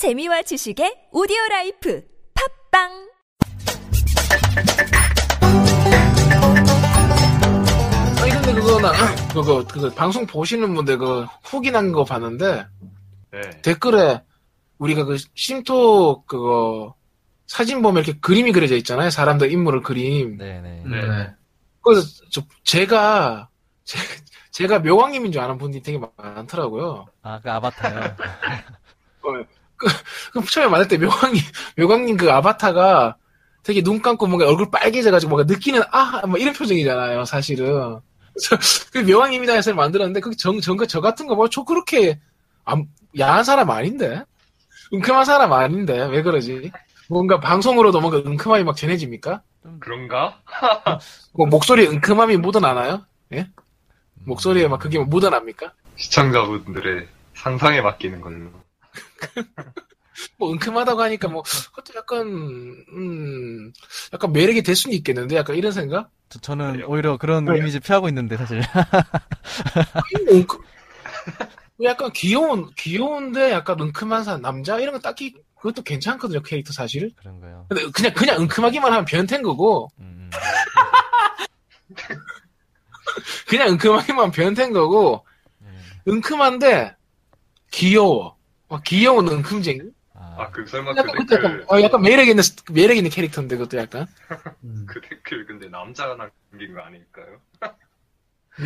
재미와 지식의 오디오 라이프 팟빵 아니 근데 그거 나 그거 그거 방송 보시는 분들 그 후기 난 거 봤는데 네. 댓글에 우리가 그 심토 그거 사진 보면 이렇게 그림이 그려져 있잖아요. 사람들 인물을 그림. 네네. 네. 그래서 저 제가 제, 제가 묘광님인 줄 아는 분들이 되게 많더라고요. 아, 그 아바타요. 그 처음에 만날 때 묘광님 묘광님 그 아바타가 되게 눈 감고 뭔가 얼굴 빨개져가지고 뭔가 느끼는 아 뭐 이런 표정이잖아요. 사실은. 그 묘광님이다 해서 만들었는데 그 정 정 저 같은 거 뭐저 그렇게 안, 야한 사람 아닌데 은큼한 사람 아닌데 왜 그러지? 뭔가 방송으로도 뭔가 은큼함이 막 전해집니까? 그런가? 뭐 목소리에 은큼함이 묻어나나요? 예? 목소리에 막 그게 묻어납니까? 시청자분들의 상상에 맡기는 걸로. 뭐 은큼하다고 하니까 뭐 그것도 약간 음 약간 매력이 될 수는 있겠는데 약간 이런 생각? 저, 저는 그래요? 오히려 그런 그래요? 이미지 피하고 있는데, 사실. 뭐 은큼 약간 귀여운 귀여운데 약간 은큼한 사람 남자 이런 거 딱히 그것도 괜찮거든요 캐릭터 사실. 그런 거요. 근데 그냥 그냥 은큼하기만 하면 변태인 거고 음, 음. 그냥 은큼하기만 하면 변태인 거고 예. 은큼한데 귀여워. 막 귀여운 은큼쟁이. 아, 아, 그 설마 약간 그 그것도 약간, 댓글, 어, 약간 매력 있는 매력 있는 캐릭터인데 그것도 약간. 그 댓글 근데 남자가 남긴 거 아닐까요?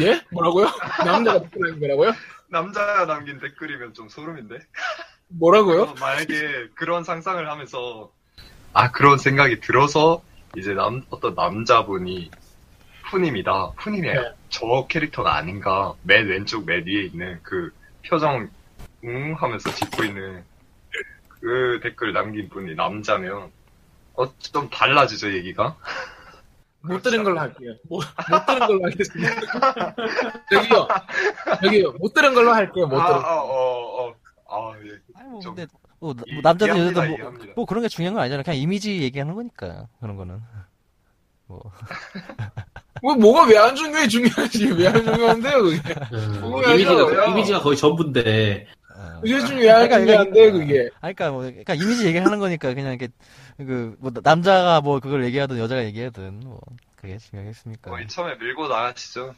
예? 뭐라고요? 남자가 댓글인 거라고요? 남자가 남긴 댓글이면 좀 소름인데? 뭐라고요? 어, 만약에 그런 상상을 하면서, 아, 그런 생각이 들어서, 이제 남, 어떤 남자분이, 푸님이다. 푸님이 네. 저 캐릭터가 아닌가. 맨 왼쪽, 맨 위에 있는 그 표정, 응? 하면서 짓고 있는 그 댓글 남긴 분이 남자면, 어, 좀 달라지죠, 얘기가? 못 들은 걸로 할게요. 못, 못 들은 걸로 하겠습니다. 저기요. 저기요. 못 들은 걸로 할게요. 못 아, 들은. 아, 어, 어. 아, 예. 아니, 뭐, 좀 근데, 뭐, 뭐 남자든 여자든 뭐, 이해합니다. 뭐 그런 게 중요한 건 아니잖아. 그냥 이미지 얘기하는 거니까. 그런 거는. 뭐. 뭐, 뭐가 왜 안 중요해? 중요하지. 왜 안 중요한데요, 그게? 음. 이미지가, 이미지가 거의 전부인데, 어. 그게 중요해. 그러니까 중요한데, 이게- 그게. 아니, 그러니까 뭐, 그러니까 이미지 얘기하는 거니까 그냥 이렇게 그 뭐 남자가 뭐 그걸 얘기하든 여자가 얘기하든 뭐 그게 중요하겠습니까? 뭐, 이참에 밀고 나가시죠.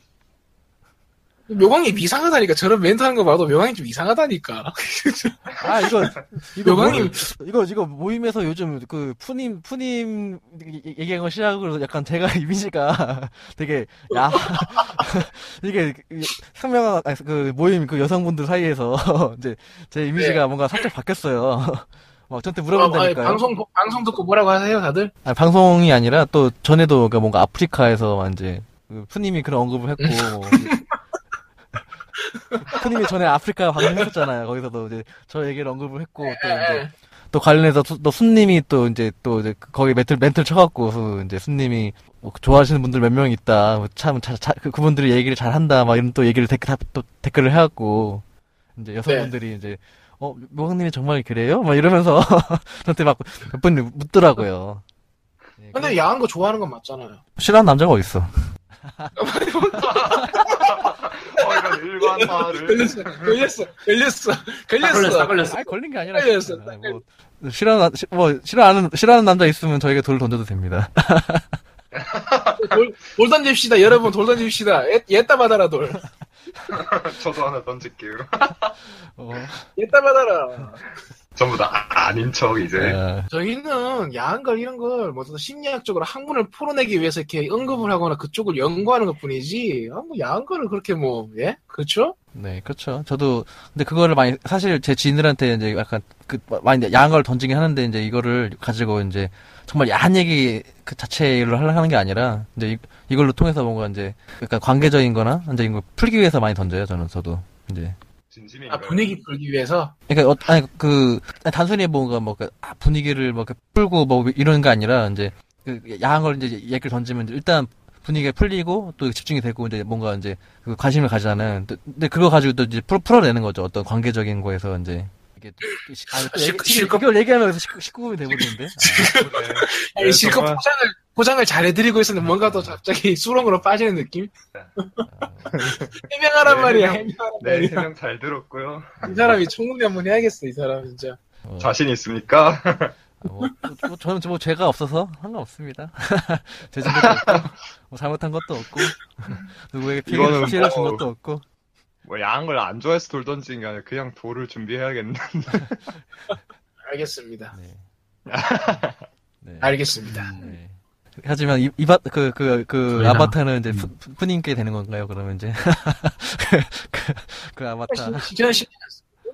묘광이 이상하다니까. 저런 멘트 하는 거 봐도 묘광이 좀 이상하다니까. 아 이거 이거 요강님. 뭐- 이거 이거 모임에서 요즘 그 푸님 푸님 얘기한 거 시작으로 약간 제가 이미지가 되게 야 이게 상명아 그 모임 그 여성분들 사이에서 이제 제 이미지가 뭔가 살짝 바뀌었어요. 막 저한테 어, 아니, 물어본다니까요. 방송, 방송 듣고 뭐라고 하세요, 다들? 아니, 방송이 아니라 또 전에도 그 뭔가 아프리카에서 이제 그 푸님이 그런 언급을 했고 푸님이 전에 아프리카 방송했었잖아요. 거기서도 이제 저 얘기를 언급을 했고 또 이제 또 관련해서 수- 또 순님이 또 이제 또 이제 거기 멘트 멘트를 쳐갖고 수- 이제 순님이 뭐 좋아하시는 분들 몇 명 있다. 뭐참 자, 자, 그, 그분들이 얘기를 잘한다. 막 이런 또 얘기를 댓글 다- 또 댓글을 해갖고 이제 여성분들이 이제 어 모강님이 정말 그래요? 막 이러면서 저한테 막 몇 번 묻더라고요. 예, 근데 야한 거 좋아하는 건 맞잖아요. 싫어하는 남자가 어딨어? 어, 이건 일관화를. 걸렸어, 걸렸어, 걸렸어, 딱 걸렸어, 걸렸어. 딱 걸렸어. 아니 걸린 게 아니라. 진짜. 아니, 뭐 싫어하는 시- 뭐 싫어하는 싫어하는 남자 있으면 저에게 돌 던져도 됩니다. 돌, 돌 던집시다, 여러분, 돌 던집시다. 예, 옛다 받아라, 돌. 저도 하나 던질게요. 어, 옛다 받아라. 전부 다 아- 아닌 척, 이제. 예. 저희는 야한 걸 이런 걸뭐 심리학적으로 학문을 풀어내기 위해서 이렇게 언급을 하거나 그쪽을 연구하는 것 뿐이지 아, 뭐 야한 거를 그렇게 뭐 예? 그렇죠? 네, 그렇죠. 저도 근데 그거를 많이 사실 제 지인들한테 이제 약간 그 많이 야한 걸 던지긴 하는데 이제 이거를 가지고 이제 정말 야한 얘기 그 자체로 하려는 게 아니라 이제 이, 이걸로 통해서 뭔가 이제 약간 관계적인거나 이제 이거 풀기 위해서 많이 던져요. 저는 저도 이제 진심인가요? 아 분위기 풀기 위해서 그러니까 어, 아니 그 단순히 뭔가 뭐 그, 아, 분위기를 뭐 이렇게 풀고 뭐 이런 게 아니라 이제 그 야한 걸 이제 얘기를 던지면 일단 분위기가 풀리고 또 집중이 되고 이제 뭔가 이제 그 관심을 가지잖아요. 근데- 그거 가지고 또 이제 풀어 풀어내는 거죠. 어떤 관계적인 거에서 이제 이게 아, 또 실- 얘기- 실컷- 얘기하면 19금이 돼버리는데. 아, 실컷 포장을 포장을 잘해드리고 있었는데 뭔가 또 갑자기 수렁으로 빠지는 느낌? 해명하란 네, 말이야 해명. 해명하란 네, 말이야 해명 잘 들었고요. 이 사람이 청문회 한번 해야겠어 이 사람 진짜 어, 자신 있습니까? 뭐, 뭐, 저는 뭐 죄가 없어서 상관없습니다. 제 잘못도 없고, 뭐 잘못한 것도 없고, 누구에게 피해, 이거는 피해를 준 뭐- 것도 없고. 뭐 야한 걸 안 좋아해서 돌 던지는 게 아니라 그냥 돌을 준비해야겠네. 알겠습니다. 네. 네. 알겠습니다. 네. 하지만 이, 이바 그그그 아바타는 이제 음. 푸, 푸님께 되는 건가요? 그러면 이제 그, 그 아바타 저는 씁니다.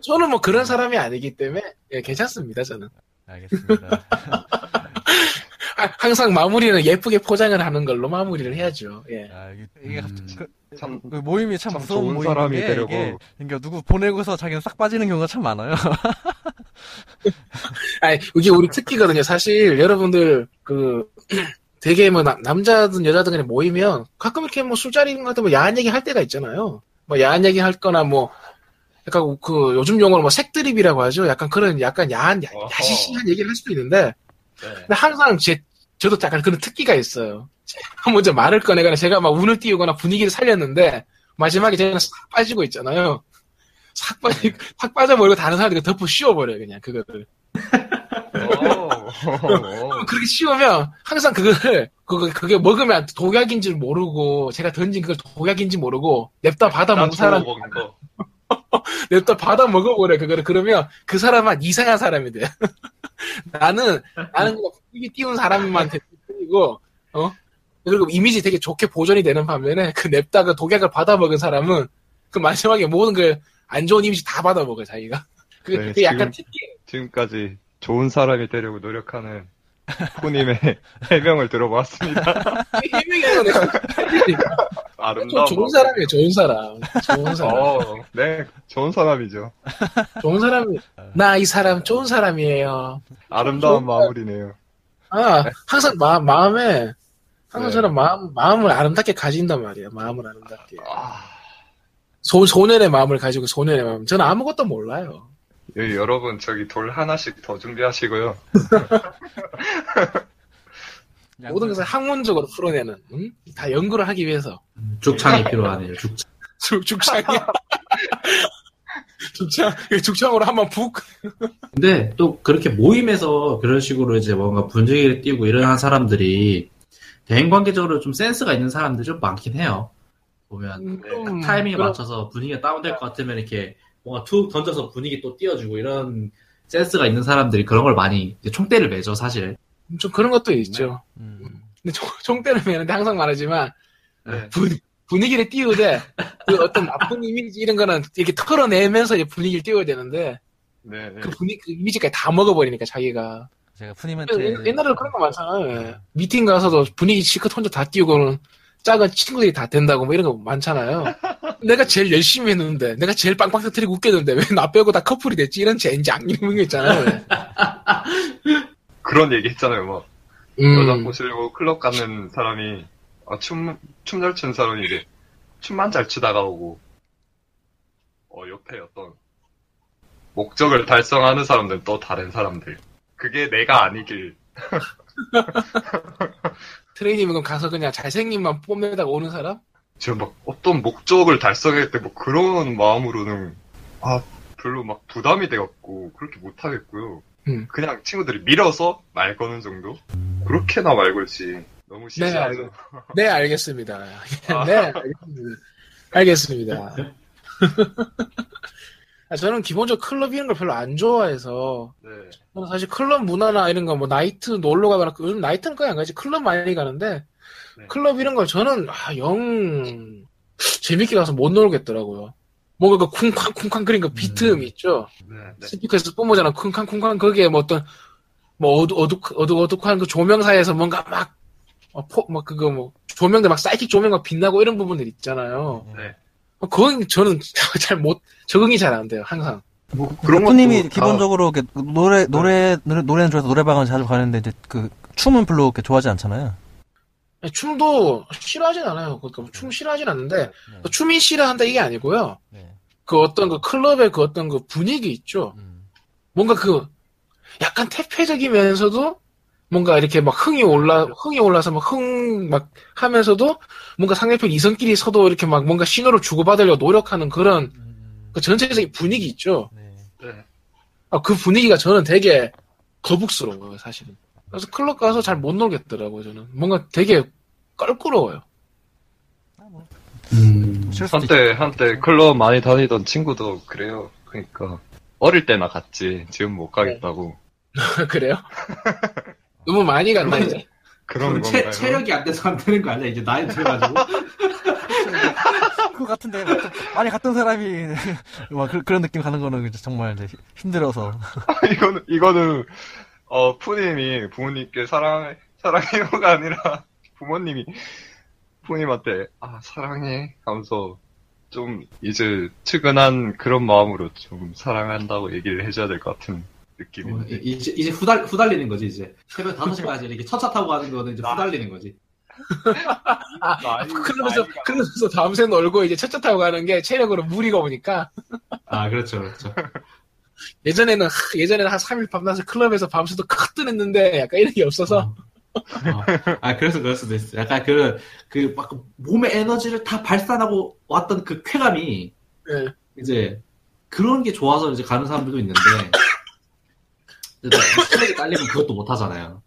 저는 뭐 그런 사람이 아니기 때문에 예, 괜찮습니다. 저는 알겠습니다. 아, 항상 마무리는 예쁘게 포장을 하는 걸로 마무리를 해야죠. 예. 아, 이게, 이게 음. 갑자기 그, 참, 그 모임이 참, 참 좋은 모임인 사람이 게 되려고. 이게 그러니까 누구 보내고서 자기는 싹 빠지는 경우가 참 많아요. 아니, 이게 우리 특기거든요. 사실 여러분들 그 되게 뭐 남, 남자든 여자든 간에 모이면 가끔 이렇게 뭐 술자리 같은 뭐 야한 얘기 할 때가 있잖아요. 뭐 야한 얘기 할 거나 뭐 약간 그 요즘 용어로 뭐 색드립이라고 하죠. 약간 그런 약간 야한 야. 야시시한 얘기를 할 수도 있는데 네. 근데 항상 제 저도 약간 그런 특기가 있어요. 제가 먼저 말을 꺼내거나 제가 막 운을 띄우거나 분위기를 살렸는데 마지막에 제가 싹 빠지고 있잖아요. 싹 빠지 싹 빠져버리고 다른 사람들이 덮어 씌워버려요 그냥 그거를. 오. 그렇게 씌우면 항상 그걸 그거 그게 먹으면 독약인 줄 모르고 제가 던진 그걸 독약인지 모르고 냅다 받아 먹는 사람 먹은 거. 냅다 받아 먹어버려 그거를 그러면 그 사람은 이상한 사람이 돼. 나는 나는 그냥 분위기 띄운 사람만 되고 어 그리고 이미지 되게 좋게 보존이 되는 반면에 그 냅다가 독약을 받아 먹은 사람은 그 마지막에 모든 걸 안 좋은 이미지 다 받아 먹어 자기가. 그, 네, 그 약간 지금- 특기. 지금까지 좋은 사람이 되려고 노력하는 포님의 해명을 들어보았습니다. 해명이 아니라 아름다운 좋은. 사람이에요, 좋은 사람. 좋은 사람. 어, 네, 좋은 사람이죠. 좋은 사람이, 나 이 사람 좋은 사람이에요. 아름다운 마무리네요. 아, 항상 마, 마음에, 항상 네. 저는 마음, 마음을 아름답게 가진단 말이에요. 마음을 아름답게. 아, 소, 소년의 마음을 가지고 소년의 마음. 저는 아무것도 몰라요. 예, 여러분 저기 돌 하나씩 더 준비하시고요. 모든 것을 학문적으로 풀어내는, 응? 다 연구를 하기 위해서. 죽창이 필요하네요. 죽창. 죽, 죽창이야. 죽창, 죽창으로 한번 푹. 근데 또 그렇게 모임에서 그런 식으로 이제 뭔가 분위기를 띄우고 일어난 사람들이 대인 관계적으로 좀 센스가 있는 사람들이 좀 많긴 해요. 보면 음, 타이밍에 그럼- 맞춰서 분위기가 다운될 것 같으면 이렇게 뭔가 툭 던져서 분위기 또 띄워주고 이런 센스가 있는 사람들이 그런 걸 많이 이제 총대를 매죠 사실. 좀 그런 것도 있죠. 음. 근데 총, 총대를 매는데 항상 말하지만, 네. 분, 분위기를 띄우되 그 어떤 나쁜 이미지 이런 거는 이렇게 털어내면서 이제 분위기를 띄워야 되는데 네, 네. 그 분위기 그 이미지까지 다 먹어버리니까 자기가 제가 푸님한테 옛- 옛날에 그런 거 많잖아요 예. 미팅 가서도 분위기 실컷 혼자 다 띄우고는 작은 친구들이 다 된다고 뭐 이런 거 많잖아요 내가 제일 열심히 했는데 내가 제일 빵빵 터뜨리고 웃겼는데 왜 나 빼고 다 커플이 됐지 이런 젠장 이런 거 있잖아요 예. 그런 얘기 했잖아요. 뭐 음, 여자 꼬시려고 클럽 가는 사람이 아, 춤, 춤 잘 추는 사람이 이제 춤만 잘 추다가 오고 어, 옆에 어떤 목적을 달성하는 사람들은 또 다른 사람들. 그게 내가 아니길. 트레이닝 가서 그냥 잘생김만 뽐내다가 오는 사람 제가 막 어떤 목적을 달성할 때뭐 그런 마음으로는 아 별로 막 부담이 돼갖고 그렇게 못하겠고요. 음. 그냥 친구들이 밀어서 말 거는 정도? 그렇게나 말 걸지. 너무 네, 시시하죠. 알겠- 네, 알겠습니다. 아. 네, 알겠습니다. 알겠습니다. 아, 저는 기본적으로 클럽 이런 걸 별로 안 좋아해서, 네. 저는 사실 클럽 문화나 이런 거, 뭐, 나이트 놀러 가거나, 요즘 나이트는 거의 안 가지, 클럽 많이 가는데, 네. 클럽 이런 걸 저는, 아, 영, 재밌게 가서 못 놀겠더라고요. 뭔가 그 쿵쾅 쿵쾅 그린 그 비트음 있죠? 네, 네. 스피커에서 뿜어잖아. 쿵쾅 쿵쾅 거기에 뭐 어떤 뭐 어두 어둑 어둑 어둑한 그 조명 사이에서 뭔가 막 어, 포, 막 그거 뭐 조명들 막 사이킥 조명과 빛나고 이런 부분들 있잖아요. 네. 어, 그건 저는 잘 못 적응이 잘 안 돼요. 항상. 뭐 그런 푸님이 것도 다- 기본적으로 이렇게 노래 노래 노래 노래는 좋아해서 노래방은 자주 가는데 이제 그 춤은 별로 그렇게 좋아하지 않잖아요. 춤도 싫어하진 않아요. 그러니까 춤 싫어하진 않는데 춤이 싫어한다 이게 아니고요. 네. 그 어떤 그 클럽의 그 어떤 그 분위기 있죠. 음. 뭔가 그 약간 태폐적이면서도 뭔가 이렇게 막 흥이 올라 흥이 올라서 막 흥 막 하면서도 뭔가 상대편 이성끼리 서도 이렇게 막 뭔가 신호를 주고받으려고 노력하는 그런 음. 그 전체적인 분위기 있죠. 네. 네. 아, 그 분위기가 저는 되게 거북스러워요, 사실은. 그래서 클럽 가서 잘 못 놀겠더라고요, 저는. 뭔가 되게 껄끄러워요. 음, 쉴 수도 한때 한때 클럽 많이 다니던 친구도 그래요. 그러니까 어릴 때나 갔지. 지금 못 가겠다고. 그래요? 너무 많이 갔나, 이제? 그런 체, 건가요? 체력이 안 돼서 안 되는 거 아니야? 이제 나이 들어가지고. 그거 같은데 많이 갔던 사람이 막 그, 런 느낌 가는 거는 이제 정말 이제 힘들어서 이거는 이거는 어 푸님이 부모님께 사랑 사랑해요가 아니라 부모님이 부모님한테 아 사랑해 하면서 좀 이제 측은한 그런 마음으로 좀 사랑한다고 얘기를 해줘야 될 것 같은 어, 느낌인데 이제, 이제 후달, 후달리는 거지, 이제. 새벽 5시까지 이렇게 첫차 타고 가는 거는 이제 후달리는 거지. 아, 클럽에서, 클럽에서 밤새 놀고 이제 첫차 타고 가는 게 체력으로 무리가 오니까. 아, 그렇죠, 그렇죠. 예전에는, 하, 예전에는 한 3일 밤낮을 클럽에서 밤새도 크뜨 했는데 약간 이런 게 없어서. 어. 아, 그래서 그럴 수도 있어. 약간 그, 그, 막, 몸의 에너지를 다 발산하고 왔던 그 쾌감이, 예. 이제, 그런 게 좋아서 이제 가는 사람들도 있는데, 근데 체력이 딸리면 그것도 못 하잖아요.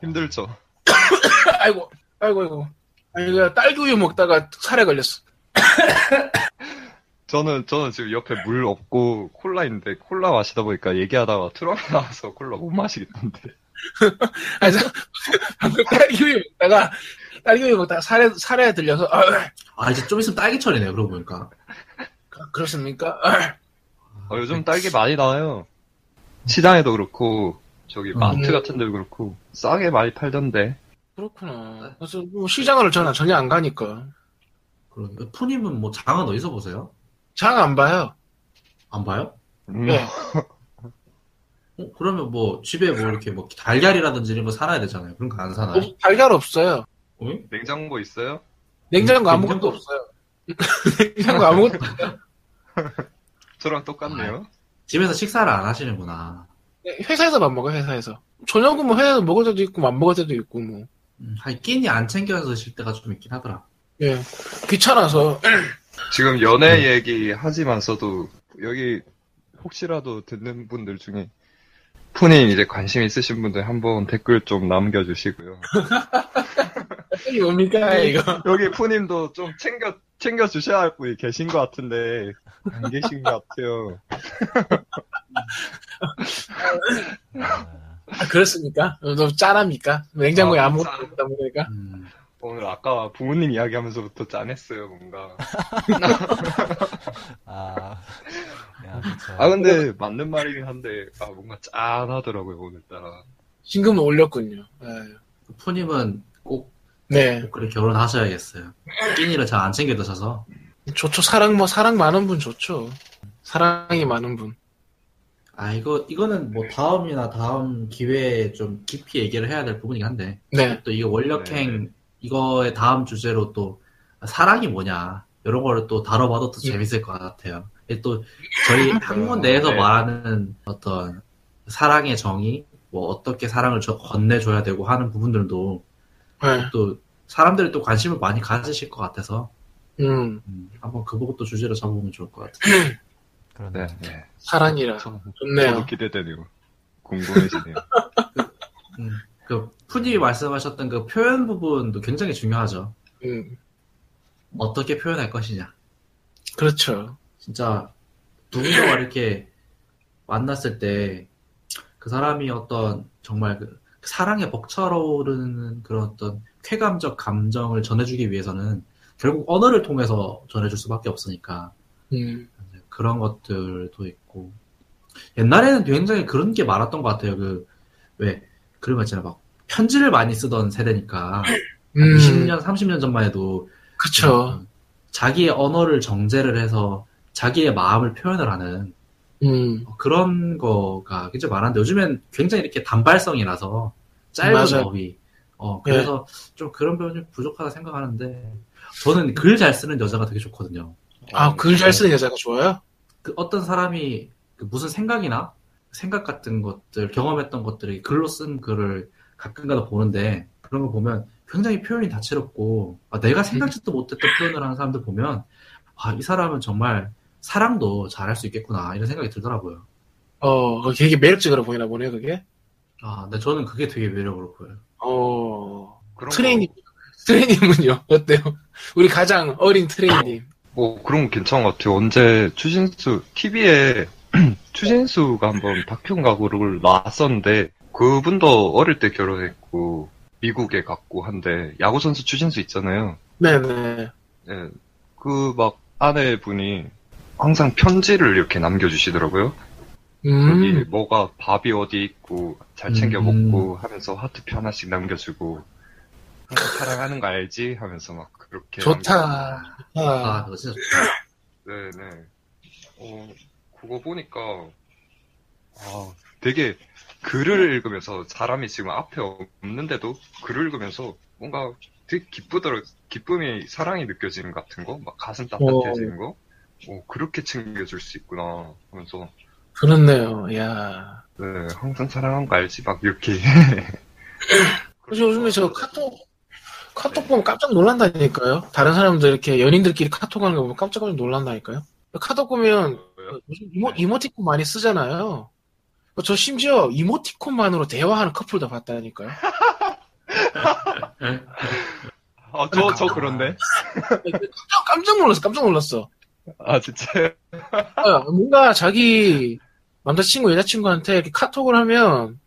힘들죠. 아이고, 아이고, 아이고. 아니, 그 딸기우유 먹다가 살에 걸렸어. 저는 저는 지금 옆에 물 없고 콜라 있는데 콜라 마시다 보니까 얘기하다가 트럼이 나와서 콜라 못 마시겠던데. 아, 저, 방금 딸기우유 먹다가, 딸기우유 먹다가 살에, 살에 들려서, 아, 아, 이제 좀 있으면 딸기철이네요, 그러고 보니까. 그렇습니까? 아, 어, 요즘 딸기 많이 나와요. 시장에도 그렇고 저기 음. 마트 같은 데도 그렇고 싸게 많이 팔던데. 그렇구나. 그래서 뭐 시장을 저는 전혀 안 가니까. 그러니까 푸님은 뭐 장은 어디서 보세요? 장 안 봐요. 안 봐요? 음. 네. 어, 그러면 뭐 집에 뭐 이렇게 뭐 달걀이라든지 이런 거 사놔야 되잖아요. 그런 거 안 사나요? 없- 달걀 없어요. 어? 냉장고 있어요? 냉장고 아무것도 냉장고? 없어요. 냉장고 아무것도 없어요. 저랑 똑같네요. 집에서 식사를 안 하시는구나. 네, 회사에서 밥 먹어요, 회사에서. 저녁은 뭐 회사에서 먹을 때도 있고, 안 먹을 때도 있고, 뭐. 음, 한 끼니 안 챙겨서 드실 때가 좀 있긴 하더라. 예. 귀찮아서. 지금 연애 얘기 하지만서도 여기 혹시라도 듣는 분들 중에 푸님 이제 관심 있으신 분들 한번 댓글 좀 남겨주시고요. 이게 뭡니까, 이거. 여기 푸님도 좀 챙겨 챙겨 주셔야 할 분이 계신 것 같은데 안 계신 것 같아요. 아, 그렇습니까? 어, 너무 짠합니까? 냉장고에 아, 아무것도 짠. 없다 보니까. 음, 오늘 아까 부모님 이야기하면서부터 짠했어요 뭔가. 아, 야. 아 근데 맞는 말이긴 한데 아 뭔가 짠하더라고요 오늘따라. 신금을 올렸군요. 아유. 푸님은 꼭, 네. 꼭 그렇게 결혼하셔야겠어요. 끼니를 잘 안 챙겨 드셔서. 좋죠. 사랑, 뭐, 사랑 많은 분 좋죠. 사랑이 많은 분. 아, 이거, 이거는 뭐 다음이나 다음 기회에 좀 깊이 얘기를 해야 될 부분이긴 한데. 네. 또 이거 원력행, 이거의 다음 주제로 또 사랑이 뭐냐. 이런 거를 또 다뤄봐도 더 예. 재밌을 것 같아요. 또 저희 학문 내에서 네. 말하는 어떤 사랑의 정의, 뭐 어떻게 사랑을 저- 건네줘야 되고 하는 부분들도 네. 또 사람들이 또 관심을 많이 가지실 것 같아서 음, 음, 한번 그 부분도 주제로 잡아보면 좋을 것 같아요. 그러네. 네. 네. 사랑이라. 저, 좋네요. 저도 기대되네요. 궁금해지네요. 음, 그 푸님이 말씀하셨던 그 표현 부분도 굉장히 중요하죠. 음, 어떻게 표현할 것이냐. 그렇죠. 진짜 누군가와 이렇게 만났을 때 그 사람이 어떤 정말 그 사랑에 벅차오르는 그런 어떤 쾌감적 감정을 전해주기 위해서는 결국 언어를 통해서 전해줄 수밖에 없으니까 음, 그런 것들도 있고 옛날에는 굉장히 그런 게 많았던 것 같아요. 그 왜 그런 거 있잖아요. 막 편지를 많이 쓰던 세대니까 한 음, 20년, 30년 전만 해도 그쵸. 자기의 언어를 정제를 해서 자기의 마음을 표현을 하는 음, 그런 거가 굉장히 많았는데 요즘엔 굉장히 이렇게 단발성이라서 짧은 맞아요. 법이 어 그래서 좀 그런 부분이 부족하다 생각하는데 저는 글 잘 쓰는 여자가 되게 좋거든요. 아, 글잘 쓰는 여자가 좋아요? 그 어떤 사람이 그 무슨 생각이나 생각 같은 것들 경험했던 것들을 글로 쓴 글을 가끔가다 보는데 그런 거 보면 굉장히 표현이 다채롭고 아, 내가 생각지도 못했던 표현을 하는 사람들 보면 아 이 사람은 정말 사랑도 잘할 수 있겠구나 이런 생각이 들더라고요. 어, 그게 되게 매력적으로 보이나 보네요, 그게. 아, 근데 저는 그게 되게 매력으로 보여요. 어, 그런 트레이님, 트레이님은요? 어때요? 우리 가장 어린 트레이님. 뭐 그런 거 괜찮은 것 같아요. 언제 추신수 TV에 추신수가 한번 다큐인가 그걸 나왔었는데 그분도 어릴 때 결혼했고 미국에 갔고 한데 야구 선수 추신수 있잖아요. 네네. 예, 그 막 아내분이 항상 편지를 이렇게 남겨주시더라고요. 여기 음, 뭐가 밥이 어디 있고 잘 챙겨 음. 먹고 하면서 하트표 하나씩 남겨주고 항상 사랑하는 거 알지? 하면서 막 그렇게 좋다. 아, 아, 그거 진짜 좋다. 네네. 어, 그거 보니까, 아, 되게 글을 읽으면서 사람이 지금 앞에 없는데도 글을 읽으면서 뭔가 되게 기쁘더라, 기쁨이, 사랑이 느껴지는 것 같은 거? 막 가슴 따뜻해지는 거? 어, 그렇게 챙겨줄 수 있구나 하면서, 그렇네요. 야 네, 항상 사랑한 거 알지? 막 이렇게. 그래서 요즘에 저 카톡, 카톡 보면 깜짝 놀란다니까요. 다른 사람들 이렇게 연인들끼리 카톡 하는 거 보면 깜짝 놀란다니까요. 카톡 보면 요즘 이모, 이모티콘 많이 쓰잖아요. 저 심지어 이모티콘만으로 대화하는 커플도 봤다니까요. 아, 저, 저 그런데? 깜짝, 깜짝 놀랐어, 깜짝 놀랐어. 아, 진짜요? 아, 뭔가 자기 남자친구, 여자친구한테 이렇게 카톡을 하면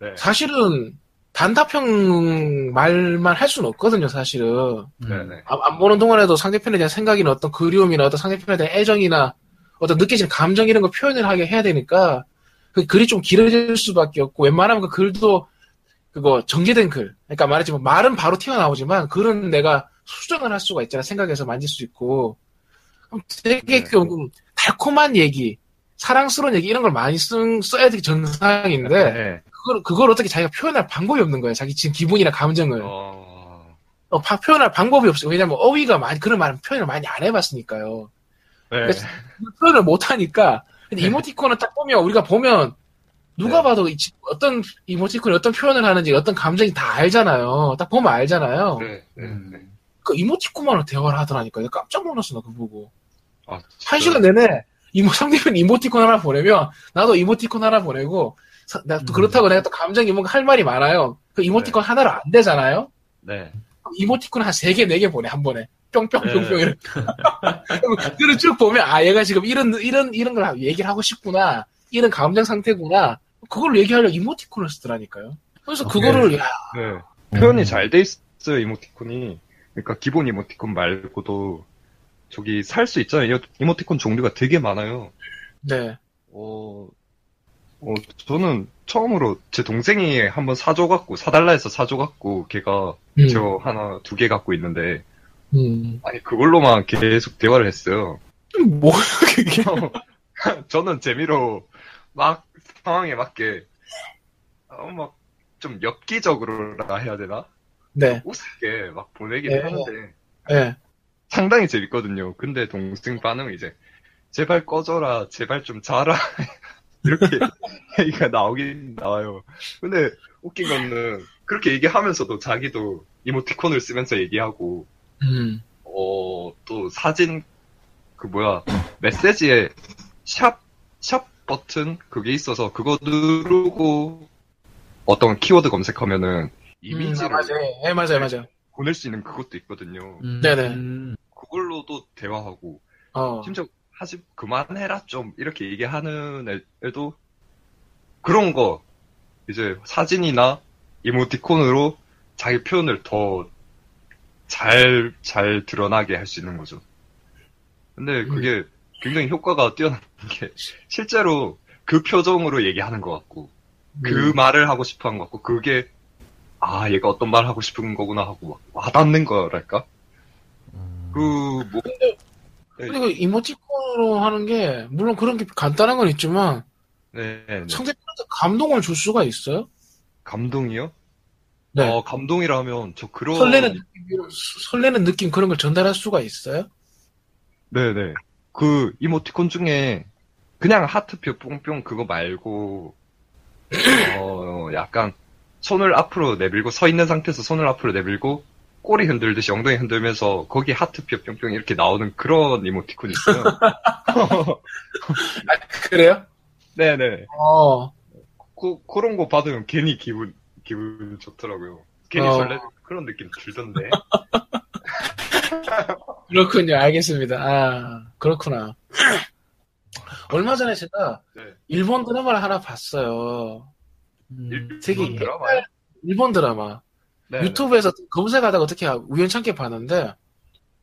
네. 사실은 단답형 말만 할 수는 없거든요, 사실은. 네네. 안, 안 보는 동안에도 상대편에 대한 생각이나 어떤 그리움이나 어떤 상대편에 대한 애정이나 어떤 느껴지는 감정 이런 거 표현을 하게 해야 되니까 그 글이 좀 길어질 수밖에 없고 웬만하면 그 글도 그거 정제된 글. 그러니까 말하자면 말은 바로 튀어나오지만 글은 내가 수정을 할 수가 있잖아. 생각해서 만질 수 있고. 되게 네. 좀 달콤한 얘기, 사랑스러운 얘기 이런 걸 많이 쓴, 써야 되기 정상인데 네. 그걸, 그걸 어떻게 자기가 표현할 방법이 없는 거예요. 자기 지금 기분이나 감정을. 어, 어, 파- 표현할 방법이 없어요. 왜냐면 어휘가 많이 그런 말은 표현을 많이 안 해봤으니까요. 네. 표현을 못 하니까. 근데 이모티콘은 딱 보면 우리가 보면 누가 네. 봐도 어떤 이모티콘이 어떤 표현을 하는지 어떤 감정이 다 알잖아요. 딱 보면 알잖아요. 네. 네. 네. 음. 그 이모티콘만으로 대화를 하더라니까요. 깜짝 놀랐어 나 그거 보고. 아, 한? 시간 내내 이모 상대편 이모티콘 하나 보내면 나도 이모티콘 하나 보내고 사- 나또 음. 그렇다고 내가 또 감정이 뭔가 할 말이 많아요. 그 이모티콘 하나로 안 되잖아요. 네. 이모티콘 한 세 개, 네 개 보내, 한 번에. 뿅뿅뿅뿅 네. 이렇게. 그걸 쭉 보면, 아, 얘가 지금 이런, 이런, 이런 걸 얘기를 하고 싶구나. 이런 감정 상태구나. 그걸 얘기하려고 이모티콘을 쓰더라니까요. 그래서 아, 그거를, 야, 네. 표현이 잘 돼 있어요, 이모티콘이. 그러니까 기본 이모티콘 말고도 저기 살 수 있잖아요. 이- 이모티콘 종류가 되게 많아요. 네. 어, 어, 저는 처음으로 제 동생이 한번 사줘갖고, 사달라 해서 사줘갖고, 걔가 음, 저 하나, 두 개 갖고 있는데, 음. 아니, 그걸로만 계속 대화를 했어요. 뭐야, 그게. 저는 재미로 막 상황에 맞게, 어, 막, 좀 엽기적으로라 해야 되나? 네. 우습게 막 보내긴 네. 하는데, 네. 상당히 재밌거든요. 근데 동생 반응은 이제 제발 꺼져라, 제발 좀 자라 이렇게 얘기가 나오긴 나와요. 근데 웃긴 거는 그렇게 얘기하면서도 자기도 이모티콘을 쓰면서 얘기하고 음. 어 또 사진 그 뭐야 메시지에 샵 샵 버튼 그게 있어서 그거 누르고 어떤 키워드 검색하면은 음, 이미지를 맞아요. 네, 맞아요, 맞아요. 보낼 수 있는 그것도 있거든요. 음. 네네. 음. 그걸로도 대화하고 어. 심지어 하지 그만해라 좀 이렇게 얘기하는 애도 그런 거 이제 사진이나 이모티콘으로 자기 표현을 더 잘, 잘 드러나게 할 수 있는 거죠. 근데 그게 굉장히 효과가 뛰어난 게 실제로 그 표정으로 얘기하는 것 같고 그 음. 말을 하고 싶어 하는 것 같고 그게 아 얘가 어떤 말 하고 싶은 거구나 하고 막 와닿는 거랄까? 음. 그 뭐, 근데 그 이모티콘으로 하는 게, 물론 그런 게 간단한 건 있지만, 네, 네. 상대편한테 감동을 줄 수가 있어요? 감동이요? 네. 어, 감동이라면 저 그런 설레는 느낌, 설레는 느낌 그런 걸 전달할 수가 있어요? 네네 그 이모티콘 중에 그냥 하트표 뿅뿅 그거 말고 어 약간 손을 앞으로 내밀고 서 있는 상태에서 손을 앞으로 내밀고 꼬리 흔들듯이 엉덩이 흔들면서 거기 하트표 뿅뿅 이렇게 나오는 그런 이모티콘이 있어요. 아, 그래요? 네네. 어, 그, 그런 거 받으면 괜히 기분, 기분 좋더라고요. 괜히 어. 설레, 그런 느낌 들던데. 그렇군요. 알겠습니다. 아, 그렇구나. 얼마 전에 제가 네. 일본 드라마를 하나 봤어요. 음, 되게 일본 드라마요? 일본 드라마. 네. 유튜브에서 검색하다가 어떻게 우연찮게 봤는데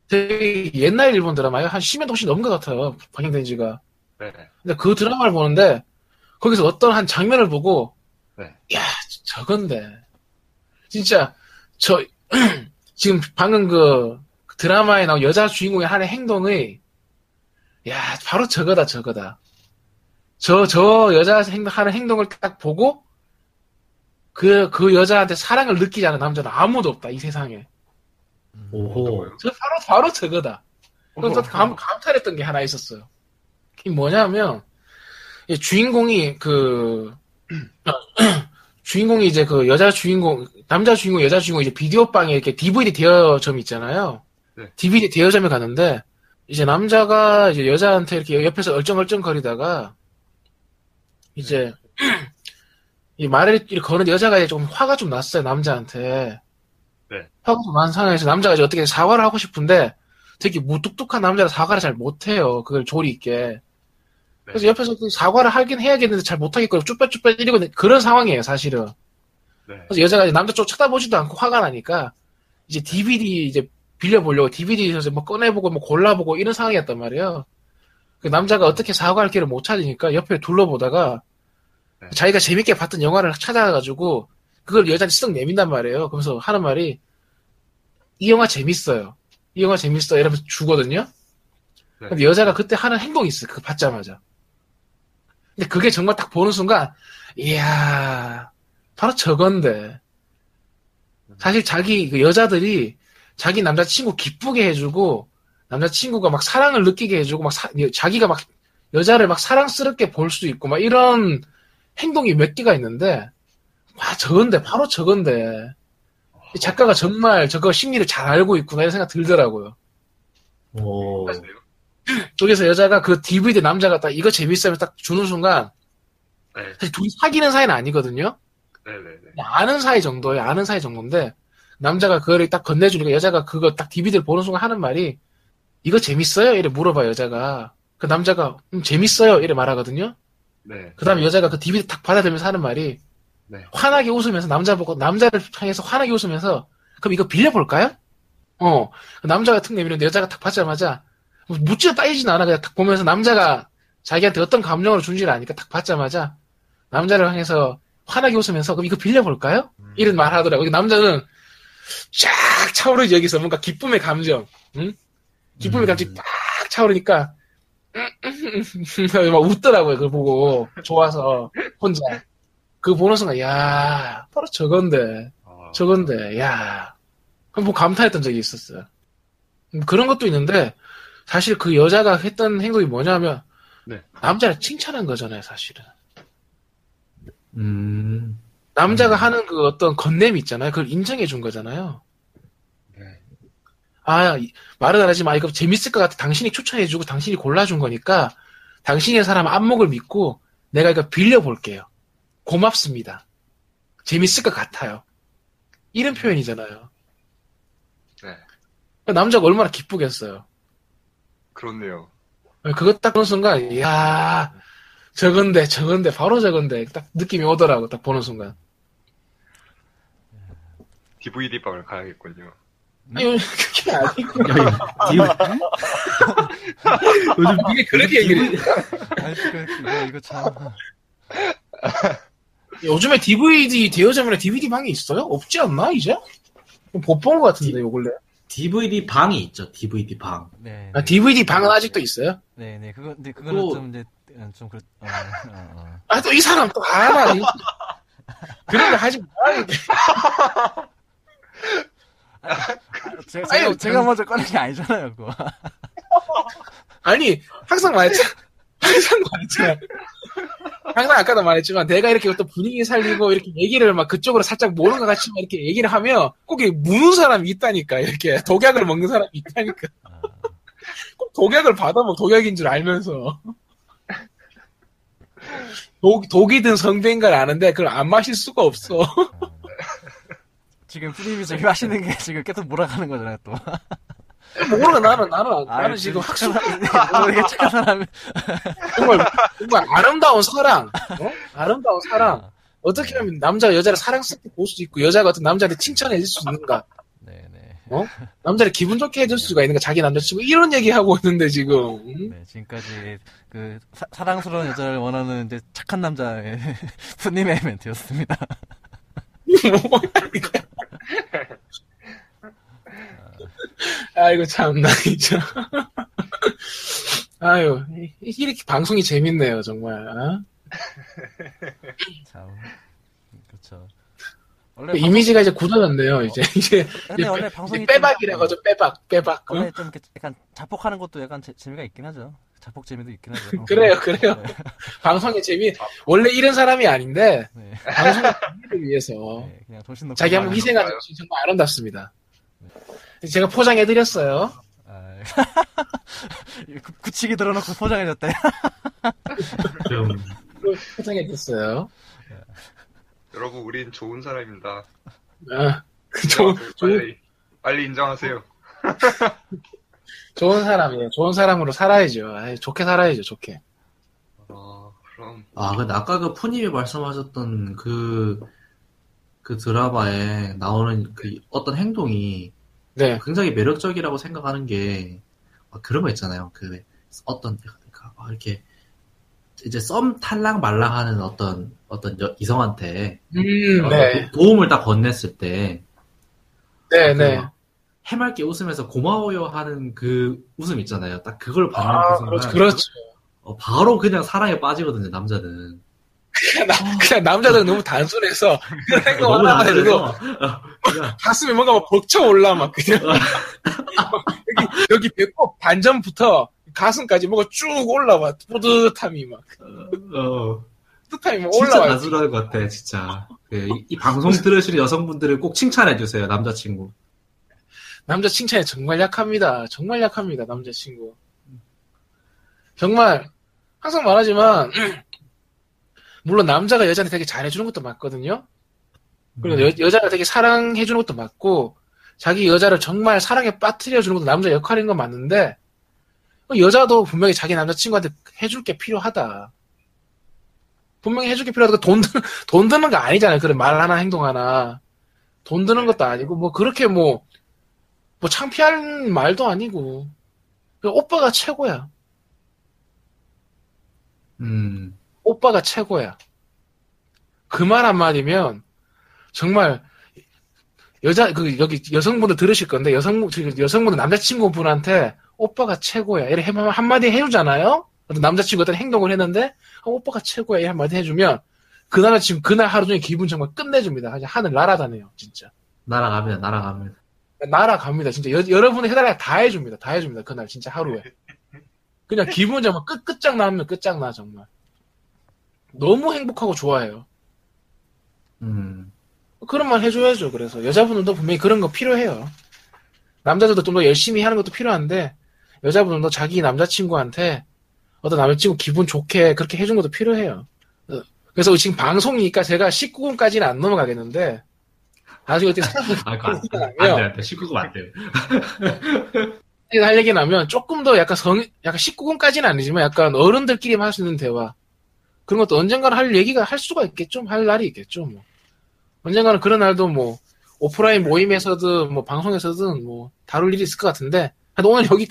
되게 옛날 일본 드라마예요. 한 10년 혹시 넘은 것 같아요. 방영된 지가. 네. 근데 그 드라마를 보는데 거기서 어떤 한 장면을 보고 네. 야 저건데 진짜 저 지금 방금 그 드라마에 나온 여자 주인공이 하는 행동의 야 바로 저거다 저거다 저 저 여자 행- 하는 행동을 딱 보고 그 그 여자한테 사랑을 느끼지 않은 남자는 아무도 없다 이 세상에 오호. 저 바로 바로 저거다 그래서 또 감, 감탄했던 게 하나 있었어요. 그게 뭐냐면, 이 주인공이 그, 주인공이 이제 그 여자 주인공, 남자 주인공, 여자 주인공 이제 비디오방에 이렇게 DVD 대여점 있잖아요. 네. DVD 대여점에 갔는데, 이제 남자가 이제 여자한테 이렇게 옆에서 얼쩡얼쩡 거리다가, 이제, 이 말을 거는 여자가 이제 좀 화가 좀 났어요, 남자한테. 네. 화가 좀 난 상황에서 남자가 이제 어떻게 사과를 하고 싶은데, 되게 무뚝뚝한 남자라 사과를 잘 못해요. 그걸 조리 있게. 그래서 옆에서 그 사과를 하긴 해야겠는데 잘 못하겠고 쭈뼛쭈뼛 이러고 있는 그런 상황이에요, 사실은. 네. 그래서 여자가 이제 남자 쪽 쳐다보지도 않고 화가 나니까 이제 DVD 이제 빌려보려고 DVD에서 뭐 꺼내보고 뭐 골라보고 이런 상황이었단 말이에요. 그 남자가 어떻게 사과할 길을 못 찾으니까 옆에 둘러보다가 네. 자기가 재밌게 봤던 영화를 찾아가지고 그걸 여자한테 쓱 내민단 말이에요. 그러면서 하는 말이 이 영화 재밌어요. 이 영화 재밌어. 이러면서 주거든요. 네. 근데 여자가 그때 하는 행동이 있어요. 그거 받자마자. 근데 그게 정말 딱 보는 순간, 이야, 바로 저건데. 사실 자기, 그 여자들이 자기 남자친구 기쁘게 해주고, 남자친구가 막 사랑을 느끼게 해주고, 막 사- 자기가 막 여자를 막 사랑스럽게 볼 수 있고, 막 이런 행동이 몇 개가 있는데, 와, 저건데, 바로 저건데. 이 작가가 정말 저거 심리를 잘 알고 있구나, 이런 생각 들더라고요. 오. 여기서 여자가 그 DVD 남자가 딱 이거 재밌으면 딱 주는 순간, 네. 사실 둘이 사귀는 사이는 아니거든요? 네네네. 아는 사이 정도예요. 아는 사이 정도인데, 남자가 그거를 딱 건네주니까 여자가 그거 딱 DVD를 보는 순간 하는 말이, 이거 재밌어요? 이래 물어봐, 여자가. 그 남자가, 음, 재밌어요? 이래 말하거든요? 네. 그 다음에 여자가 그 DVD 딱 받아들면서 하는 말이, 네. 환하게 웃으면서, 남자 보고, 남자를 향해서 환하게 웃으면서, 그럼 이거 빌려볼까요? 어. 그 남자가 탁 내미는데 여자가 딱 받자마자, 뭐 묻지도 따지진 않아. 그냥 딱 보면서 남자가 자기한테 어떤 감정을 준지를 아니까 딱 받자마자, 남자를 향해서 환하게 웃으면서, 그럼 이거 빌려볼까요? 이런 말 하더라고. 요 남자는 쫙 차오르지, 여기서 뭔가 기쁨의 감정, 응? 기쁨의 음. 감정이 딱 차오르니까, 막 웃더라고요, 그걸 보고. 좋아서, 혼자. 그거 보는 순간, 야 바로 저건데, 아, 저건데, 야 그럼 뭐 감탄했던 적이 있었어요. 음, 그런 것도 있는데, 사실 그 여자가 했던 행동이 뭐냐면, 네. 남자를 칭찬한 거잖아요, 사실은. 음. 남자가 음. 하는 그 어떤 건냄이 있잖아요. 그걸 인정해 준 거잖아요. 네. 아, 이- 말은 안 하지만, 아, 이거 재밌을 것 같아. 당신이 추천해주고, 당신이 골라준 거니까, 당신의 사람 안목을 믿고, 내가 이거 빌려볼게요. 고맙습니다. 재밌을 것 같아요. 이런 표현이잖아요. 네. 남자가 얼마나 기쁘겠어요. 그렇네요. 그거 딱 보는 순간, 이야, 저건데, 저건데, 바로 저건데, 딱 느낌이 오더라고, 딱 보는 순간. DVD 방을 가야겠군요. 아니, 그게 아니고. 요즘 이게 그렇게 얘기를 아이, 그, 이거, 이거 참. 요즘에 DVD 대여점이나 DVD 방이 있어요? 없지 않나 이제? 못본것 같은데 요 근래. DVD 방이 있죠. DVD 방. 네. 아, DVD 방은 아직도 있어요? 네, 네. 그거, 근데 그거는 또- 좀 이제, 어, 좀 그렇, 어, 어, 어. 아 또 이 사람 또 알아. 이- 그런 거 하지 말아야 돼. 제가, 제가, 아유, 제가 먼저 꺼낸 게 아니잖아요, 그거. 아니 항상 말했잖아. 항상 말했잖아. 항상 아까도 말했지만 내가 이렇게 어떤 분위기 살리고 이렇게 얘기를 막 그쪽으로 살짝 모는 것 같지만 이렇게 얘기를 하면 꼭 이렇게 무는 사람이 있다니까 이렇게 독약을 먹는 사람이 있다니까 어. 꼭 독약을 받아먹 독약인 줄 알면서 독, 독이든 성배인 걸 아는데 그걸 안 마실 수가 없어. 지금 프님이 저기 하시는 게 지금 계속 몰아가는 거잖아요, 또. 모르 나는 나는 나는 아이, 지금 착한 학습 사람, 이게 착한 사람이. 정말 정말 아름다운 사랑, 어? 아름다운 사랑. 어떻게 하면 남자가 여자를 사랑스럽게 볼수 있고 여자가 어떤 남자를 칭찬해 줄 수 있는가? 네네. 남자를 기분 좋게 해줄 수가 있는가? 자기 남자친구 이런 얘기 하고 있는데 지금 음? 네, 지금까지 그 사, 랑스러운 여자를 원하는 이제 착한 남자의 프님의 멘트였습니다. 뭐야 이거? 아이고 참나 진짜. 아유 이- 이렇게 방송이 재밌네요 정말. 어? 참. 그렇죠. 원래 이미지가 이제 굳어졌네요 이제 이제 방송- 근데 원래 이제 방송이 빼박이라고 하죠 빼박 빼박. 어? 원래 좀 이렇게 약간 자폭하는 것도 약간 재, 재미가 있긴 하죠. 자폭 재미도 있긴 하죠. 그래요 그래요. 네. 방송의 재미 원래 이런 사람이 아닌데 네. 방송의 재미를 위해서 네, 그냥 정신 자기 한번 희생하는 정말 아름답습니다. 제가 포장해드렸어요. 아, 구- 굳히게 들어놓고 포장해줬대. 좀 포장해줬어요. 여러분, 우린 좋은 사람입니다. 아, 그 좋은, 인정하세요, 좋은, 빨리, 빨리 인정하세요. 좋은 사람이에요. 좋은 사람으로 살아야죠. 아이, 좋게 살아야죠, 좋게. 어, 그럼 아, 근데 아까 그 푸님이 말씀하셨던 그, 그 드라마에 나오는 그 어떤 행동이 네. 굉장히 매력적이라고 생각하는 게 아, 그런 거 있잖아요. 그 어떤 그, 아, 이렇게 이제 썸 탈락 말랑하는 어떤 어떤 여- 이성한테 음, 어, 네. 도- 도움을 딱 건넸을 때 네, 그 네. 막 해맑게 웃으면서 고마워요 하는 그 웃음 있잖아요. 딱 그걸 받는 아, 그 순간 그렇죠. 그렇죠. 어, 바로 그냥 사랑에 빠지거든요. 남자는. 그냥, 남, 그냥 남자들은 너무 단순해서 그런 너무 하나만 해도 어, 가슴이 뭔가 막 벅차 올라, 막 그냥. 여기, 여기 배꼽 반전부터 가슴까지 뭐가 쭉 올라와. 뿌듯함이 막. 어, 뿌듯함이 막 진짜 올라와. 단순한 것 같아, 진짜. 그, 이, 이 방송 들으시는 여성분들을 꼭 칭찬해 주세요, 남자친구. 남자 칭찬에 정말 약합니다. 정말 약합니다, 남자친구. 정말, 항상 말하지만, 물론 남자가 여자한테 되게 잘해주는 것도 맞거든요? 그리고 여, 여자가 되게 사랑해주는 것도 맞고, 자기 여자를 정말 사랑에 빠뜨려주는 것도 남자 역할인 건 맞는데, 여자도 분명히 자기 남자친구한테 해줄 게 필요하다. 분명히 해줄 게 필요하다. 돈, 드- 돈 드는 거 아니잖아요. 그런 말 하나, 행동 하나. 돈 드는 것도 아니고, 뭐, 그렇게 뭐, 뭐, 창피한 말도 아니고, 오빠가 최고야. 음, 오빠가 최고야. 그 말 한마디면, 정말, 여자, 그, 여기 여성분들 들으실 건데, 여성, 그 여성분들 남자친구분한테, 오빠가 최고야. 이렇게 한- 한마디 해주잖아요? 어떤 남자친구 어떤 행동을 했는데, 어, 오빠가 최고야. 이 한마디 해주면, 그 남자친구 그날 하루 종일 기분 정말 끝내줍니다. 그냥 하늘 날아다녀요, 진짜. 날아갑니다, 날아갑니다. 날아갑니다. 진짜 여, 여러분이 해달라 다 해줍니다. 다 해줍니다. 그날 진짜 하루에. 그냥 기분 정말 끝 끝장나면 끝장나 정말. 너무 행복하고 좋아해요. 음, 그런 말 해줘야죠. 그래서 여자분들도 분명히 그런 거 필요해요. 남자들도 좀 더 열심히 하는 것도 필요한데 여자분들도 자기 남자친구한테 어떤 남자친구 기분 좋게 그렇게 해준 것도 필요해요. 어, 그래서 지금 방송이니까 제가 19금까지는 안 넘어가겠는데 나중에 어떻게 아, 그거 안 돼, 안 돼, 안 돼. 19금 안 돼요. 할 얘기 나면 조금 더 약간 성, 약간 19금까지는 아니지만 약간 어른들끼리만 할 수 있는 대화. 그런 것도 언젠가는 할 얘기가 할 수가 있겠죠. 할 날이 있겠죠. 뭐. 언젠가는 그런 날도 뭐, 오프라인 모임에서든 뭐 방송에서든 뭐 다룰 일이 있을 것 같은데. 오늘 여기까지